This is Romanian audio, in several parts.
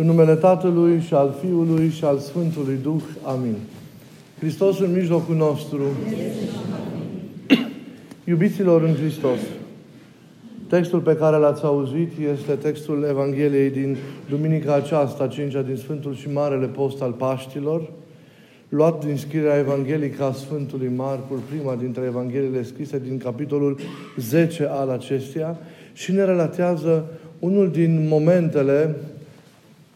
În numele Tatălui și al Fiului și al Sfântului Duh. Amin. Hristos în mijlocul nostru. Iubiților în Hristos. Textul pe care l-ați auzit este textul Evangheliei din duminica aceasta, cincea din Sfântul și Marele Post al Paștilor, luat din scrierea evanghelică a Sfântului Marcul, prima dintre Evangheliile scrise din capitolul 10 al acesteia, și ne relatează unul din momentele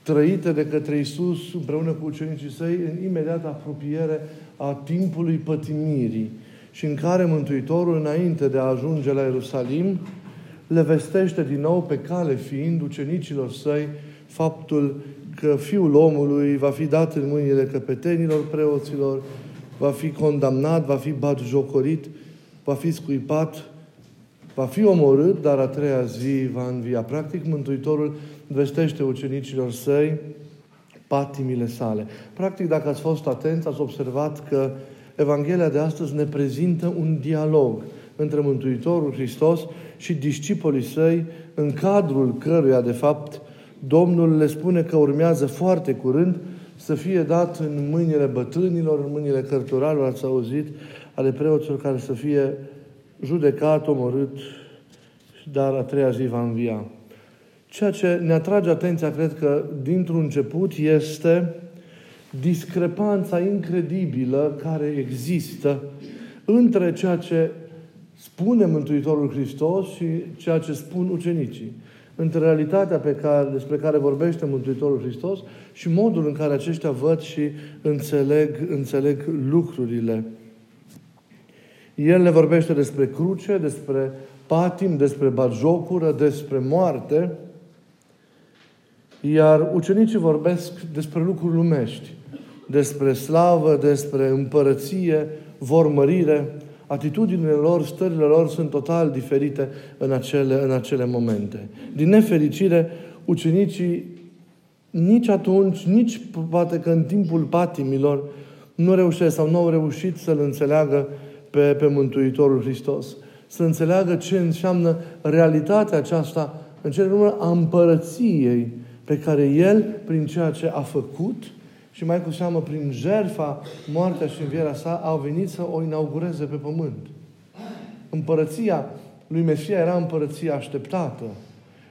trăite de către Isus împreună cu ucenicii săi în imediată apropiere a timpului pătimirii și în care Mântuitorul, înainte de a ajunge la Ierusalim, le vestește din nou pe cale fiind ucenicilor săi faptul că Fiul omului va fi dat în mâinile căpetenilor preoților, va fi condamnat, va fi batjocorit, va fi scuipat, va fi omorât, dar a treia zi va învia. Practic, Mântuitorul vestește ucenicilor săi patimile sale. Practic, dacă ați fost atenți, ați observat că Evanghelia de astăzi ne prezintă un dialog între Mântuitorul Hristos și discipolii săi, în cadrul căruia, de fapt, Domnul le spune că urmează foarte curând să fie dat în mâinile bătrânilor, în mâinile cărturarilor, ați auzit, ale preoților care să fie judecat, omorât, dar a treia zi va învia. Ceea ce ne atrage atenția, cred că, dintr-un început, este discrepanța incredibilă care există între ceea ce spune Mântuitorul Hristos și ceea ce spun ucenicii. Între realitatea pe care, despre care vorbește Mântuitorul Hristos și modul în care aceștia văd și înțeleg, înțeleg lucrurile. El le vorbește despre cruce, despre patim, despre bagiocură, despre moarte, iar ucenicii vorbesc despre lucruri lumești, despre slavă, despre împărăție, vormărire. Atitudinile lor, stările lor sunt total diferite în acele, în acele momente. Din nefericire, ucenicii nici atunci, nici poate că în timpul patimilor, nu reușesc sau nu au reușit să-L înțeleagă pe, pe Mântuitorul Hristos. Să înțeleagă ce înseamnă realitatea aceasta în cele urmă a împărăției pe care El, prin ceea ce a făcut și mai cu seamă prin jerfa, moartea și învierea sa, au venit să o inaugureze pe pământ. Împărăția lui Mesia era împărăția așteptată.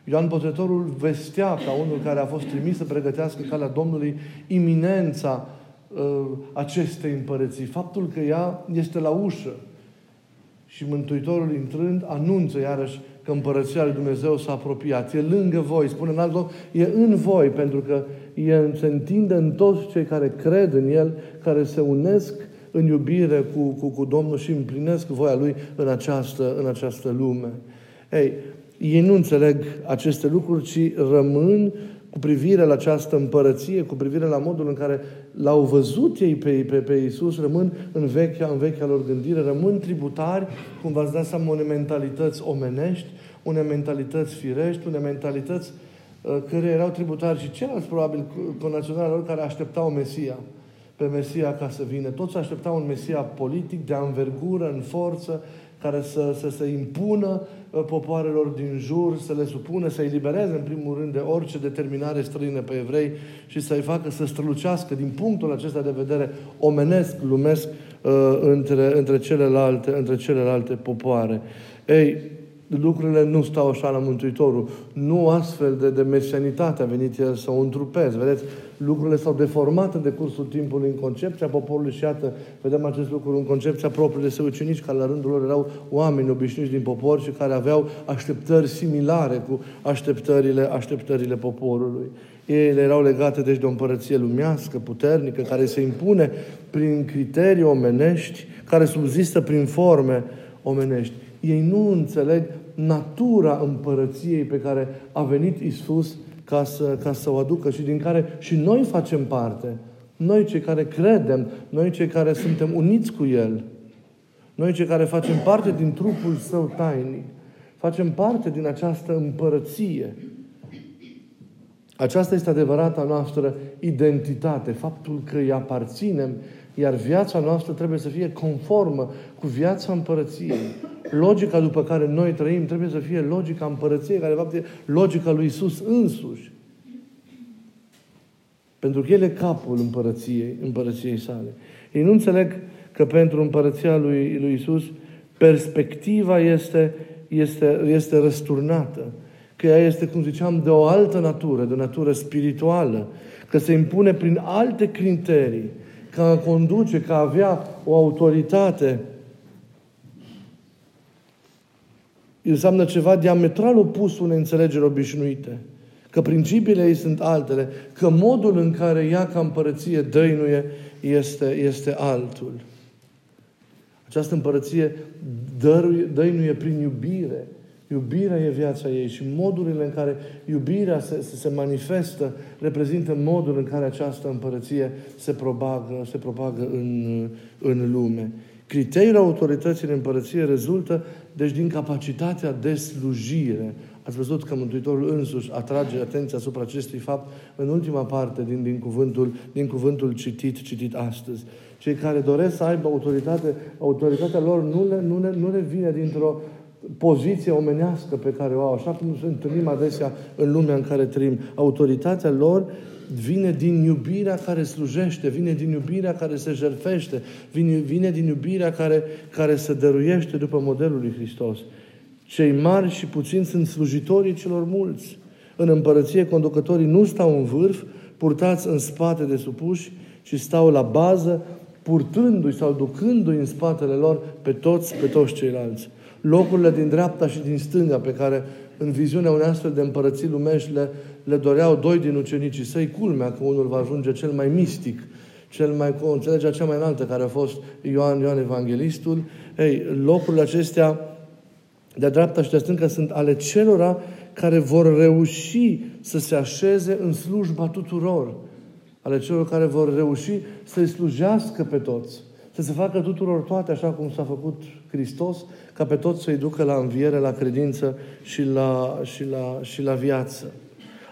Ioan Botezătorul vestea ca unul care a fost trimis să pregătească calea Domnului iminența uh, acestei împărății. Faptul că ea este la ușă. Și Mântuitorul intrând anunță iarăși că împărăția lui Dumnezeu s-a apropiat. E lângă voi, spune în alt loc, e în voi, pentru că e, se întinde în toți cei care cred în El, care se unesc în iubire cu, cu, cu Domnul și împlinesc voia Lui în această, în această lume. Ei, ei nu înțeleg aceste lucruri, ci rămân cu privire la această împărăție, cu privire la modul în care l-au văzut ei pe, pe, pe Iisus, rămân în vechea, în vechea lor gândire, rămân tributari, cum v-ați dat seama, unei mentalități omenești, unei mentalități firești, unei mentalități uh, care erau tributari și ceilalți, probabil, conaționali lor care așteptau Mesia, pe Mesia ca să vină. Toți așteptau un Mesia politic, de anvergură, în forță, care să, să se impună uh, popoarelor din jur, să le supună, să-i libereze în primul rând de orice determinare străină pe evrei și să-i facă să strălucească din punctul acesta de vedere omenesc, lumesc uh, între, între, celelalte, între celelalte popoare. Ei, lucrurile nu stau așa la Mântuitorul. Nu astfel de, de mesianitate a venit El să o întrupeze. Vedeți, lucrurile s-au deformat în decursul timpului în concepția poporului și iată, vedem acest lucru în concepția propriului de săi ucenici, care la rândul lor erau oameni obișnuiți din popor și care aveau așteptări similare cu așteptările, așteptările poporului. Ele erau legate deci de o împărăție lumească, puternică, care se impune prin criterii omenești, care subzistă prin forme omenești. Ei nu înțeleg natura împărăției pe care a venit Isus ca să, ca să o aducă și din care și noi facem parte. Noi cei care credem, noi cei care suntem uniți cu El, noi cei care facem parte din trupul Său tainic, facem parte din această împărăție. Aceasta este adevărata noastră identitate, faptul că îi aparținem, iar viața noastră trebuie să fie conformă cu viața împărăției. Logica după care noi trăim trebuie să fie logica împărăției, care de fapt e logica lui Isus însuși. Pentru că El e capul împărăției, împărăției sale. Ei nu înțeleg că pentru împărăția lui, lui Isus perspectiva este, este, este răsturnată. Că ea este, cum ziceam, de o altă natură, de o natură spirituală. Că se impune prin alte criterii. Ca a conduce, ca a avea o autoritate înseamnă ceva diametral opus unei înțelegeri obișnuite. Că principiile ei sunt altele, că modul în care ea ca împărăție dăinuie este, este altul. Această împărăție dăruie, dăinuie prin iubire. Iubirea e viața ei și modurile în care iubirea se, se, se manifestă reprezintă modul în care această împărăție se propagă, se propagă în, în lume. Criteriul autorității în împărăție rezultă, deci, din capacitatea de slujire. Ați văzut că Mântuitorul însuși atrage atenția asupra acestui fapt în ultima parte din, din, cuvântul, din cuvântul citit, citit astăzi. Cei care doresc să aibă autoritate, autoritatea lor nu le, nu le, nu le vine dintr-o poziție omenească pe care o au, așa cum se întâlnim adesea în lumea în care trăim. Autoritatea lor vine din iubirea care slujește, vine din iubirea care se jertfește, vine, vine din iubirea care, care se dăruiește după modelul lui Hristos. Cei mari și puțini sunt slujitorii celor mulți. În împărăție, conducătorii nu stau în vârf, purtați în spate de supuși, ci stau la bază, purtându-i sau ducându-i în spatele lor pe toți, pe toți ceilalți. Locurile din dreapta și din stânga pe care în viziunea unei astfel de împărății lumești le, le doreau doi din ucenicii săi, culmea că unul va ajunge cel mai mistic, cel mai cu înțelegea cea mai înaltă, care a fost Ioan, Ioan Evanghelistul. Ei, locurile acestea de dreapta și de stânga sunt ale celora care vor reuși să se așeze în slujba tuturor. Ale celor care vor reuși să-i slujească pe toți. Să se facă tuturor toate așa cum s-a făcut Hristos, ca pe toți să-i ducă la înviere, la credință și la, și la, și la viață.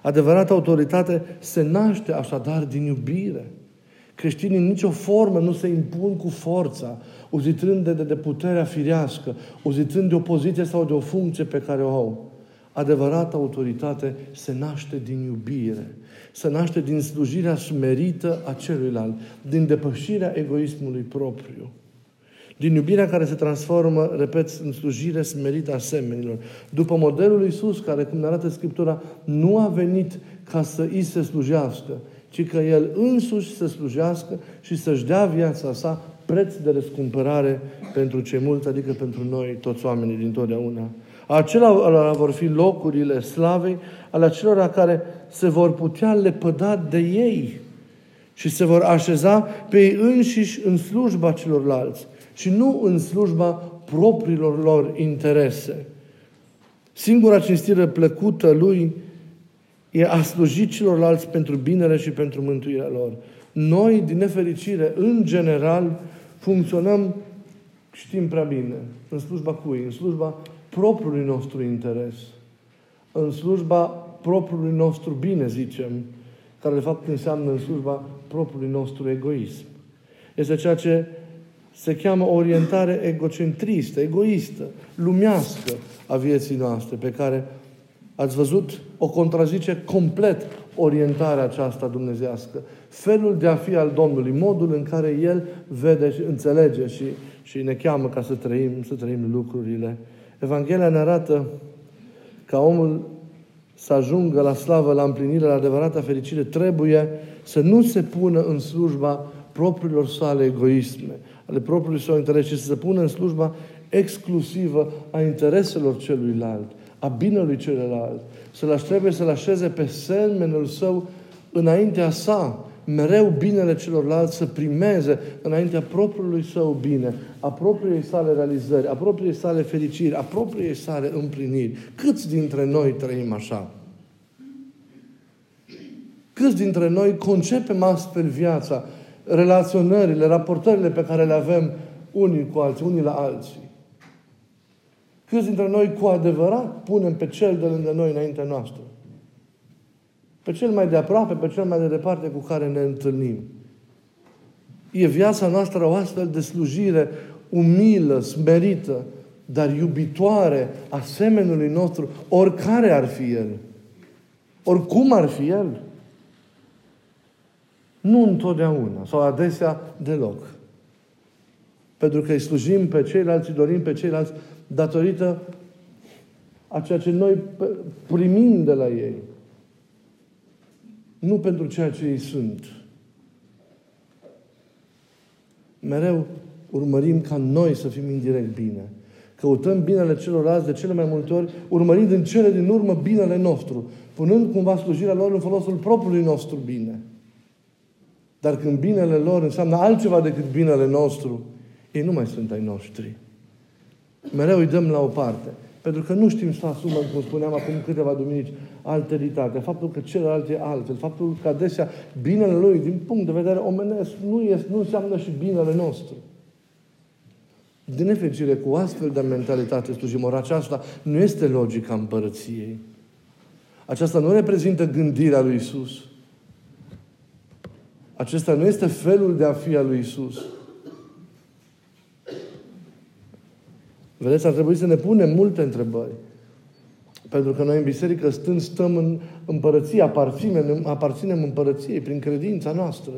Adevărata autoritate se naște așadar din iubire. Creștinii în nicio formă nu se impun cu forța, uzitând de, de, de puterea firească, uzitând de o poziție sau de o funcție pe care o au. Adevărata autoritate se naște din iubire, se naște din slujirea smerită a celuilalt, din depășirea egoismului propriu din iubirea care se transformă, repet, în slujire smerită a semenilor. După modelul lui Iisus, care, cum ne arată Scriptura, nu a venit ca să îi se slujească, ci că El însuși să slujească și să-și dea viața sa preț de răscumpărare pentru cei mulți, adică pentru noi, toți oamenii din totdeauna. Acelora vor fi locurile slavei ale acelora care se vor putea lepăda de ei și se vor așeza pe ei înșiși în slujba celorlalți și nu în slujba propriilor lor interese. Singura cinstire plăcută lui e a sluji celorlalți pentru binele și pentru mântuirea lor. Noi, din nefericire, în general, funcționăm, știm prea bine, în slujba cui? În slujba propriului nostru interes. În slujba propriului nostru bine, zicem, care de fapt înseamnă în slujba propriului nostru egoism. Este ceea ce se cheamă orientare egocentristă, egoistă, lumească a vieții noastre, pe care ați văzut o contrazice complet orientarea aceasta dumnezească. Felul de a fi al Domnului, modul în care El vede și înțelege și, și ne cheamă ca să trăim, să trăim lucrurile. Evanghelia ne arată ca omul să ajungă la slavă, la împlinire, la adevărata fericire, trebuie să nu se pună în slujba propriilor sale egoisme, ale propriului său interes, ci să se pună în slujba exclusivă a intereselor celuilalt, a binelui celuilalt. Să-l trebuie să-l așeze pe semenul său înaintea sa, mereu binele celorlalți să primeze înaintea propriului său bine, a propriei sale realizări, a propriei sale fericiri, a propriei sale împliniri. Câți dintre noi trăim așa? Câți dintre noi concepem astfel viața? relaționările, raportările pe care le avem unii cu alții, unii la alții. Câți dintre noi cu adevărat punem pe cel de lângă noi înaintea noastră? Pe cel mai de aproape, pe cel mai de departe cu care ne întâlnim. E viața noastră o astfel de slujire umilă, smerită, dar iubitoare a semenului nostru, oricare ar fi el. Oricum ar fi el. Nu întotdeauna, sau adesea deloc. Pentru că îi slujim pe ceilalți, îi dorim pe ceilalți datorită a ceea ce noi primim de la ei. Nu pentru ceea ce ei sunt. Mereu urmărim ca noi să fim indirect bine. Căutăm binele celorlalți de cele mai multe ori, urmărind în cele din urmă binele nostru, punând cumva slujirea lor în folosul propriului nostru bine. Dar când binele lor înseamnă altceva decât binele nostru, ei nu mai sunt ai noștri. Mereu îi dăm la o parte. Pentru că nu știm să asumăm, cum spuneam acum câteva duminici, alteritatea, faptul că celălalt e altfel, faptul că adesea binele lui, din punct de vedere omenesc, nu, este, nu înseamnă și binele nostru. Din nefericire, cu astfel de mentalitate slujim. Ori aceasta nu este logica împărăției. Aceasta nu reprezintă gândirea lui Isus. Acesta nu este felul de a fi al lui Isus. Vedeți, ar trebui să ne punem multe întrebări. Pentru că noi în biserică stând, stăm în împărăție, aparținem, aparținem împărăției prin credința noastră.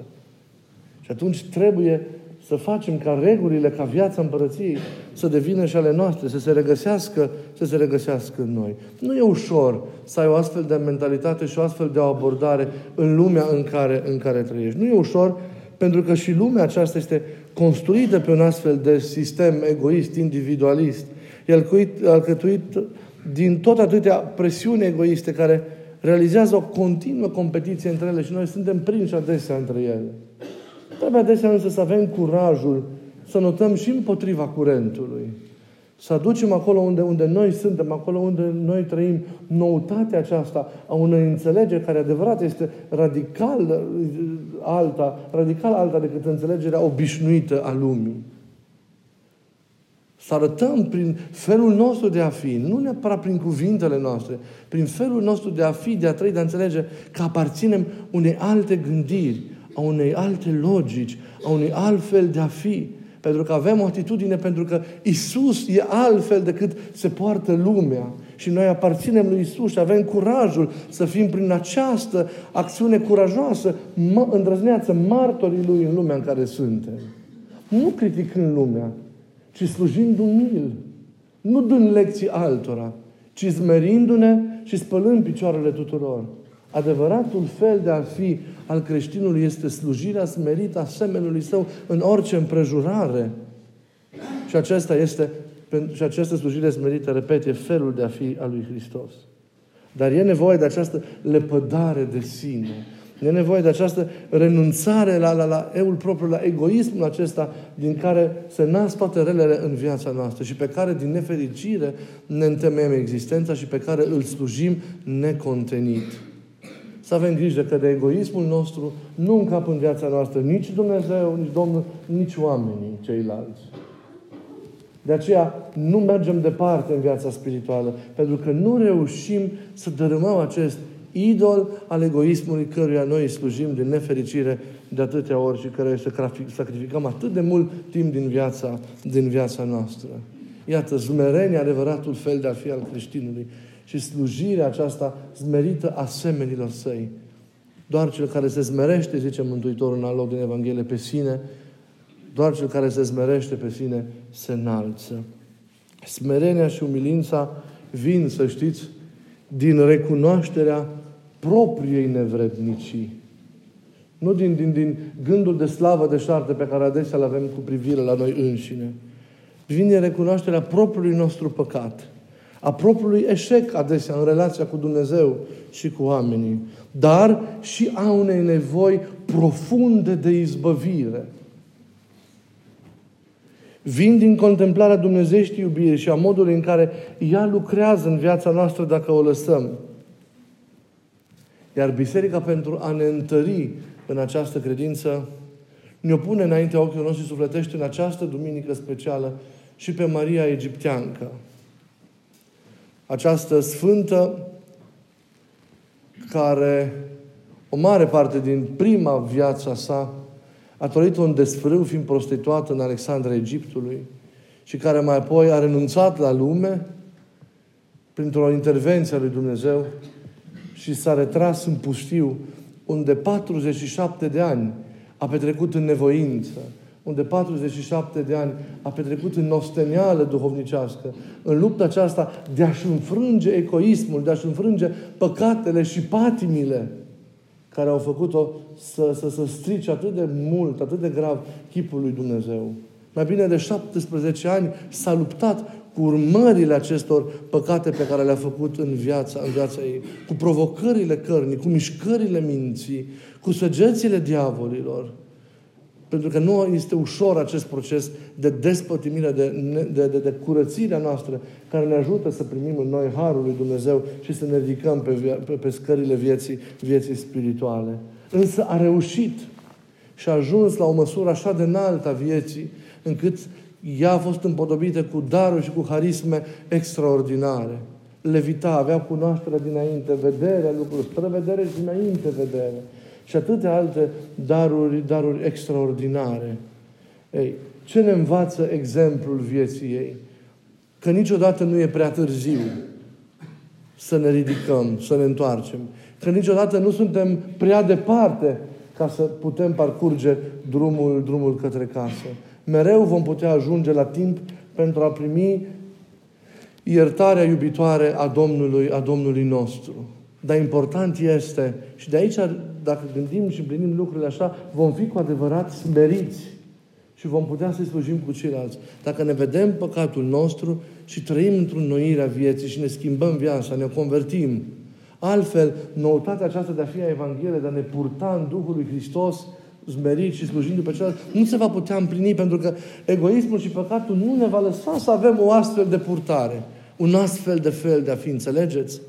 Și atunci trebuie să facem ca regulile, ca viața împărăției să devină și ale noastre, să se regăsească, să se regăsească în noi. Nu e ușor să ai o astfel de mentalitate și o astfel de o abordare în lumea în care, în care trăiești. Nu e ușor pentru că și lumea aceasta este construită pe un astfel de sistem egoist, individualist. E alcătuit din tot atâtea presiuni egoiste care realizează o continuă competiție între ele și noi suntem prinși adesea între ele. Trebuie adesea însă să avem curajul să notăm și împotriva curentului. Să aducem acolo unde, unde noi suntem, acolo unde noi trăim, noutatea aceasta a unei înțelegeri care adevărat este radical uh, alta, radical alta decât înțelegerea obișnuită a lumii. Să arătăm prin felul nostru de a fi, nu neapărat prin cuvintele noastre, prin felul nostru de a fi, de a trăi, de a înțelege că aparținem unei alte gândiri, a unei alte logici, a unui alt fel de a fi. Pentru că avem o atitudine, pentru că Isus e altfel decât se poartă lumea. Și noi aparținem lui Isus și avem curajul să fim prin această acțiune curajoasă, mă, îndrăzneață, martorii lui în lumea în care suntem. Nu criticând lumea, ci slujind umil. Nu dând lecții altora, ci zmerindu-ne și spălând picioarele tuturor. Adevăratul fel de a fi al creștinului este slujirea smerită a semenului său în orice împrejurare. Și acesta este, și această slujire smerită, repet, e felul de a fi al lui Hristos. Dar e nevoie de această lepădare de sine. E nevoie de această renunțare la, la, la eul propriu, la egoismul acesta din care se nasc toate relele în viața noastră și pe care, din nefericire, ne întemeiem existența și pe care îl slujim necontenit. Să avem grijă că de egoismul nostru nu încap în viața noastră nici Dumnezeu, nici Domnul, nici oamenii ceilalți. De aceea nu mergem departe în viața spirituală, pentru că nu reușim să dărâmăm acest idol al egoismului căruia noi slujim din nefericire de atâtea ori și care să sacrificăm atât de mult timp din viața, din viața noastră. Iată, zmerenia, adevăratul fel de a fi al creștinului și slujirea aceasta smerită asemenilor săi. Doar cel care se zmerește, zice Mântuitorul în alt loc din Evanghelie, pe sine, doar cel care se zmerește pe sine se înalță. Smerenia și umilința vin, să știți, din recunoașterea propriei nevrednicii. Nu din, din, din gândul de slavă de șarte pe care adesea îl avem cu privire la noi înșine. Vin din recunoașterea propriului nostru păcat a propriului eșec adesea în relația cu Dumnezeu și cu oamenii, dar și a unei nevoi profunde de izbăvire. Vin din contemplarea Dumnezeieștii iubire și a modului în care ea lucrează în viața noastră dacă o lăsăm. Iar Biserica, pentru a ne întări în această credință, ne opune înaintea ochilor noștri sufletește în această duminică specială și pe Maria Egipteancă această sfântă care o mare parte din prima viața sa a trăit un desfrâu fiind prostituată în Alexandra Egiptului și care mai apoi a renunțat la lume printr-o intervenție a lui Dumnezeu și s-a retras în pustiu unde 47 de ani a petrecut în nevoință, unde 47 de ani a petrecut în ostenială duhovnicească, în lupta aceasta de a-și înfrânge egoismul, de a-și înfrânge păcatele și patimile care au făcut-o să, să, să strice atât de mult, atât de grav chipul lui Dumnezeu. Mai bine de 17 ani s-a luptat cu urmările acestor păcate pe care le-a făcut în viața, în viața ei, cu provocările cărnii, cu mișcările minții, cu săgețile diavolilor. Pentru că nu este ușor acest proces de despătimire, de, de, de, de curățirea noastră, care ne ajută să primim în noi Harul lui Dumnezeu și să ne ridicăm pe, pe, pe scările vieții, vieții spirituale. Însă a reușit și a ajuns la o măsură așa de înaltă a vieții, încât ea a fost împodobită cu daruri și cu harisme extraordinare. Levita, avea cunoaștere dinainte, vederea lucrurilor, spre vedere și dinainte vedere. Și atâtea alte daruri, daruri extraordinare. Ei, ce ne învață exemplul vieții ei? Că niciodată nu e prea târziu să ne ridicăm, să ne întoarcem. Că niciodată nu suntem prea departe ca să putem parcurge drumul, drumul către casă. Mereu vom putea ajunge la timp pentru a primi iertarea iubitoare a Domnului, a Domnului nostru. Dar important este, și de aici, dacă gândim și împlinim lucrurile așa, vom fi cu adevărat smeriți și vom putea să-i slujim cu ceilalți. Dacă ne vedem păcatul nostru și trăim într-un noirea vieții și ne schimbăm viața, ne convertim, altfel, noutatea aceasta de a fi a Evanghelie, de a ne purta în Duhul lui Hristos, zmerit și slujindu pe celălalt, nu se va putea împlini pentru că egoismul și păcatul nu ne va lăsa să avem o astfel de purtare, un astfel de fel de a fi, înțelegeți?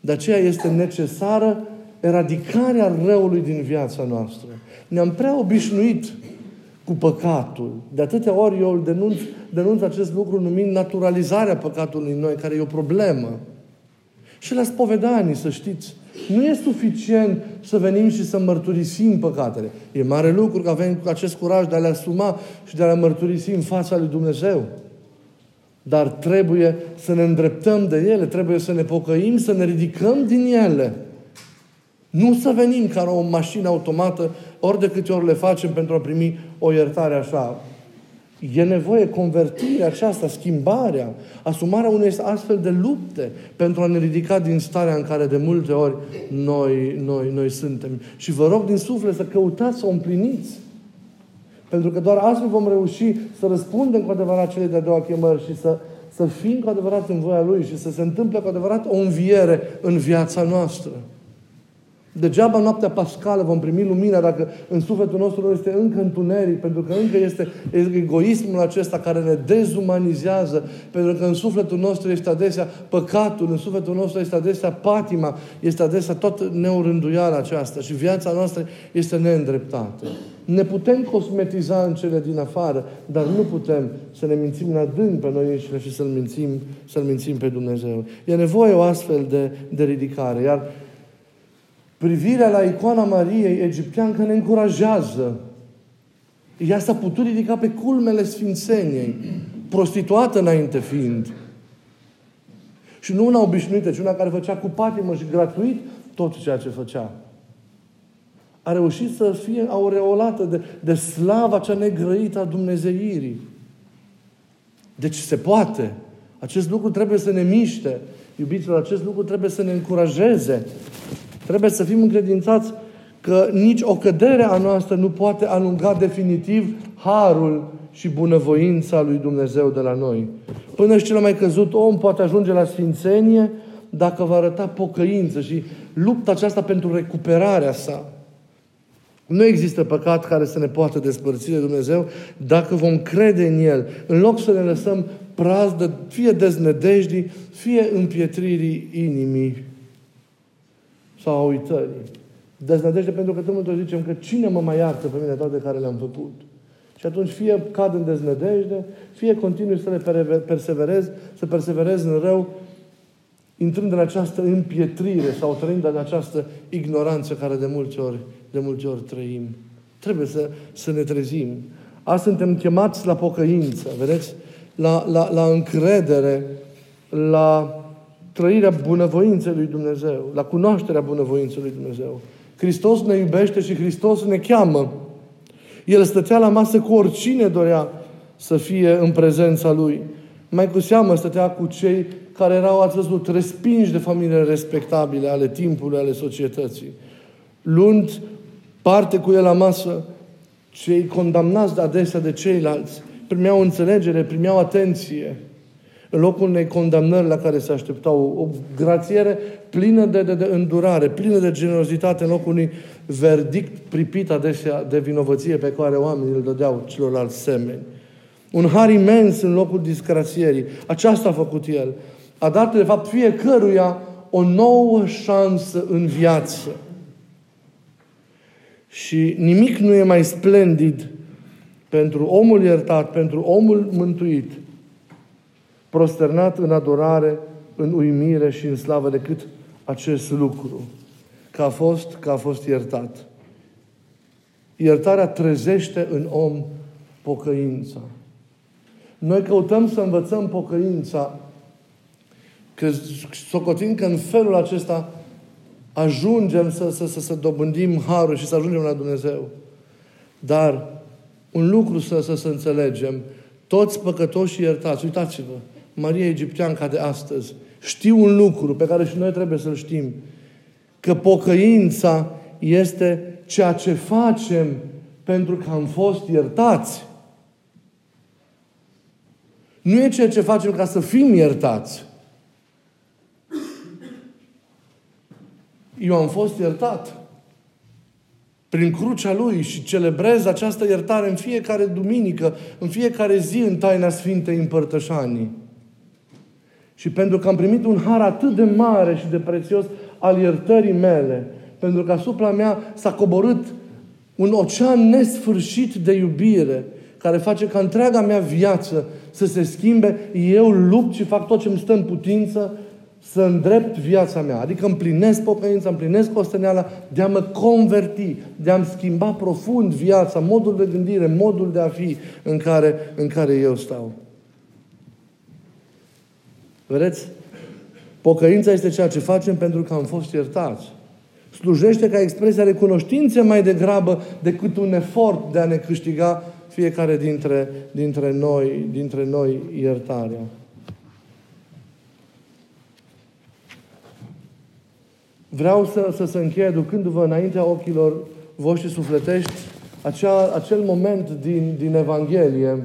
De aceea este necesară eradicarea răului din viața noastră. Ne-am prea obișnuit cu păcatul. De atâtea ori eu îl denunț, denunț acest lucru numind naturalizarea păcatului în noi, care e o problemă. Și la spovedanii, să știți, nu e suficient să venim și să mărturisim păcatele. E mare lucru că avem acest curaj de a le asuma și de a le mărturisi în fața lui Dumnezeu. Dar trebuie să ne îndreptăm de ele, trebuie să ne pocăim, să ne ridicăm din ele. Nu să venim ca o mașină automată ori de câte ori le facem pentru a primi o iertare așa. E nevoie convertirea aceasta, schimbarea, asumarea unei astfel de lupte pentru a ne ridica din starea în care de multe ori noi, noi, noi suntem. Și vă rog din suflet să căutați să o împliniți. Pentru că doar astfel vom reuși să răspundem cu adevărat cele de-a doua chemări și să, să fim cu adevărat în voia Lui și să se întâmple cu adevărat o înviere în viața noastră. Degeaba noaptea pascală vom primi lumina dacă în sufletul nostru este încă întuneric, pentru că încă este egoismul acesta care ne dezumanizează, pentru că în sufletul nostru este adesea păcatul, în sufletul nostru este adesea patima, este adesea toată neurânduiala aceasta și viața noastră este neîndreptată. Ne putem cosmetiza în cele din afară, dar nu putem să ne mințim în adânc pe noi înșine și să-L mințim, să-L mințim pe Dumnezeu. E nevoie o astfel de, de ridicare. Iar Privirea la icoana Mariei egipteancă ne încurajează. Ea s-a putut ridica pe culmele Sfințeniei, prostituată înainte fiind. Și nu una obișnuită, ci una care făcea cu patimă și gratuit tot ceea ce făcea. A reușit să fie aureolată de, de slava cea negrăită a Dumnezeirii. Deci se poate. Acest lucru trebuie să ne miște. Iubiților, acest lucru trebuie să ne încurajeze. Trebuie să fim încredințați că nici o cădere a noastră nu poate alunga definitiv harul și bunăvoința lui Dumnezeu de la noi. Până și cel mai căzut om poate ajunge la sfințenie dacă va arăta pocăință și lupta aceasta pentru recuperarea sa. Nu există păcat care să ne poată despărți de Dumnezeu dacă vom crede în El, în loc să ne lăsăm prazdă, fie deznădejdii, fie împietririi inimii sau a uitării. Deznădejde pentru că tot zicem că cine mă mai iartă pe mine toate care le-am făcut? Și atunci fie cad în deznădejde, fie continui să le perseverez, să perseverez în rău, intrând în această împietrire sau trăind în această ignoranță care de multe ori, de multe ori trăim. Trebuie să, să ne trezim. Azi suntem chemați la pocăință, vedeți? La, la, la încredere, la trăirea bunăvoinței lui Dumnezeu, la cunoașterea bunăvoinței lui Dumnezeu. Hristos ne iubește și Hristos ne cheamă. El stătea la masă cu oricine dorea să fie în prezența Lui. Mai cu seamă stătea cu cei care erau, ați văzut, respinși de familiile respectabile ale timpului, ale societății. Luând parte cu el la masă, cei condamnați de adesea de ceilalți primeau înțelegere, primeau atenție, în locul unei condamnări la care se așteptau, o grațiere plină de, de, de îndurare, plină de generozitate, în locul unui verdict pripit adesea de vinovăție pe care oamenii îl dădeau celorlalți semeni. Un har imens în locul disgrațierii. Aceasta a făcut El. A dat, de fapt, fiecăruia o nouă șansă în viață. Și nimic nu e mai splendid pentru omul iertat, pentru omul mântuit, prosternat în adorare, în uimire și în slavă decât acest lucru. Că a fost, că a fost iertat. Iertarea trezește în om pocăința. Noi căutăm să învățăm pocăința, că socotim că în felul acesta ajungem să, să, să, să dobândim harul și să ajungem la Dumnezeu. Dar un lucru să, să, să înțelegem, toți păcătoși iertați, uitați-vă, Maria Egipteanca de astăzi, știu un lucru pe care și noi trebuie să-l știm, că pocăința este ceea ce facem pentru că am fost iertați. Nu e ceea ce facem ca să fim iertați. Eu am fost iertat prin crucea Lui și celebrez această iertare în fiecare duminică, în fiecare zi în taina Sfintei Împărtășanii. Și pentru că am primit un har atât de mare și de prețios al iertării mele, pentru că asupra mea s-a coborât un ocean nesfârșit de iubire, care face ca întreaga mea viață să se schimbe, eu lupt și fac tot ce îmi stă în putință să îndrept viața mea. Adică împlinesc pocăința, împlinesc osteneala de a mă converti, de a-mi schimba profund viața, modul de gândire, modul de a fi în care, în care eu stau. Vedeți? Pocăința este ceea ce facem pentru că am fost iertați. Slujește ca expresia recunoștințe mai degrabă decât un efort de a ne câștiga fiecare dintre, dintre, noi, dintre noi iertarea. Vreau să, să se încheie ducându-vă înaintea ochilor voștri sufletești acea, acel moment din, din Evanghelie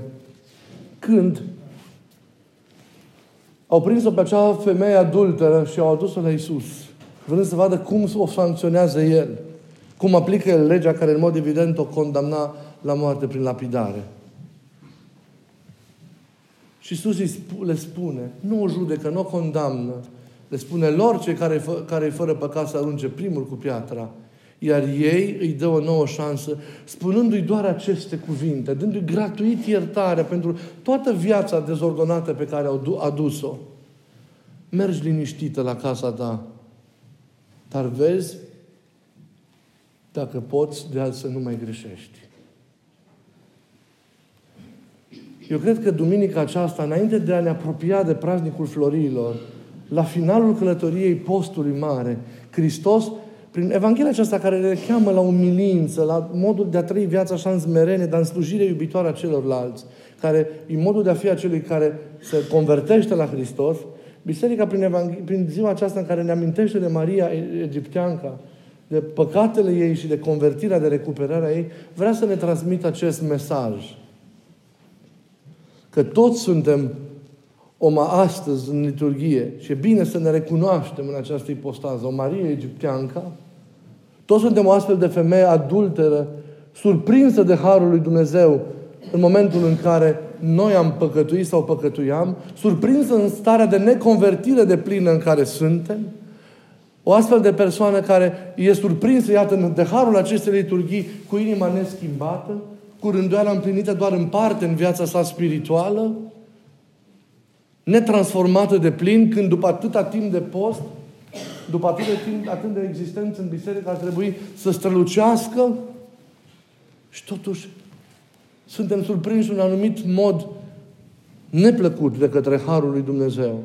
când au prins-o pe acea femeie adulteră și au adus-o la Isus, vrând să vadă cum o sancționează El, cum aplică El legea care în mod evident o condamna la moarte prin lapidare. Și Iisus le spune, nu o judecă, nu o condamnă, le spune lor cei care, care fără păcat să arunce primul cu piatra. Iar ei îi dă o nouă șansă, spunându-i doar aceste cuvinte, dându-i gratuit iertare pentru toată viața dezordonată pe care au adus-o. Mergi liniștită la casa ta, dar vezi dacă poți de alt să nu mai greșești. Eu cred că duminica aceasta, înainte de a ne apropia de praznicul florilor, la finalul călătoriei postului mare, Hristos, prin Evanghelia aceasta care le cheamă la umilință, la modul de a trăi viața așa în smerene, dar în slujire iubitoare a celorlalți, care e modul de a fi a celui care se convertește la Hristos, Biserica, prin, Evangh- prin ziua aceasta în care ne amintește de Maria Egipteanca, de păcatele ei și de convertirea, de recuperarea ei, vrea să ne transmită acest mesaj. Că toți suntem Oma astăzi în liturghie și e bine să ne recunoaștem în această ipostază, o Marie egipteancă, toți suntem o astfel de femeie adulteră, surprinsă de Harul lui Dumnezeu în momentul în care noi am păcătuit sau păcătuiam, surprinsă în starea de neconvertire de plină în care suntem, o astfel de persoană care e surprinsă, iată, de harul acestei liturghii, cu inima neschimbată, cu rânduiala împlinită doar în parte în viața sa spirituală, netransformată de plin, când după atâta timp de post, după atât de timp, atât de existență în biserică, ar trebui să strălucească și totuși suntem surprinși în un anumit mod neplăcut de către Harul lui Dumnezeu.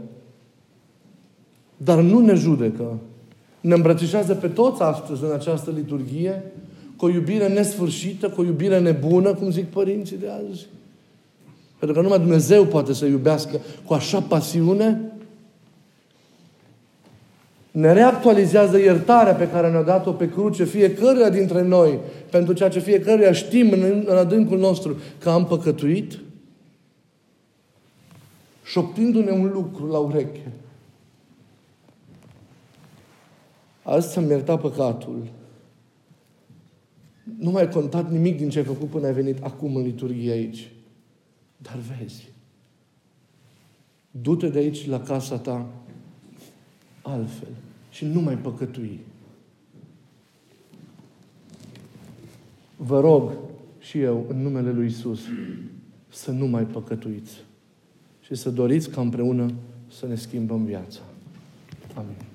Dar nu ne judecă. ne îmbrățișează pe toți astăzi în această liturghie cu o iubire nesfârșită, cu o iubire nebună, cum zic părinții de azi. Pentru că numai Dumnezeu poate să iubească cu așa pasiune. Ne reactualizează iertarea pe care ne-a dat-o pe cruce fiecăruia dintre noi pentru ceea ce fiecăruia știm în, în adâncul nostru că am păcătuit șoptindu-ne un lucru la ureche. Azi ți-am iertat păcatul. Nu mai ai contat nimic din ce ai făcut până ai venit acum în liturghie aici. Dar vezi, du-te de aici la casa ta altfel și nu mai păcătui. Vă rog și eu, în numele Lui Isus, să nu mai păcătuiți și să doriți ca împreună să ne schimbăm viața. Amin.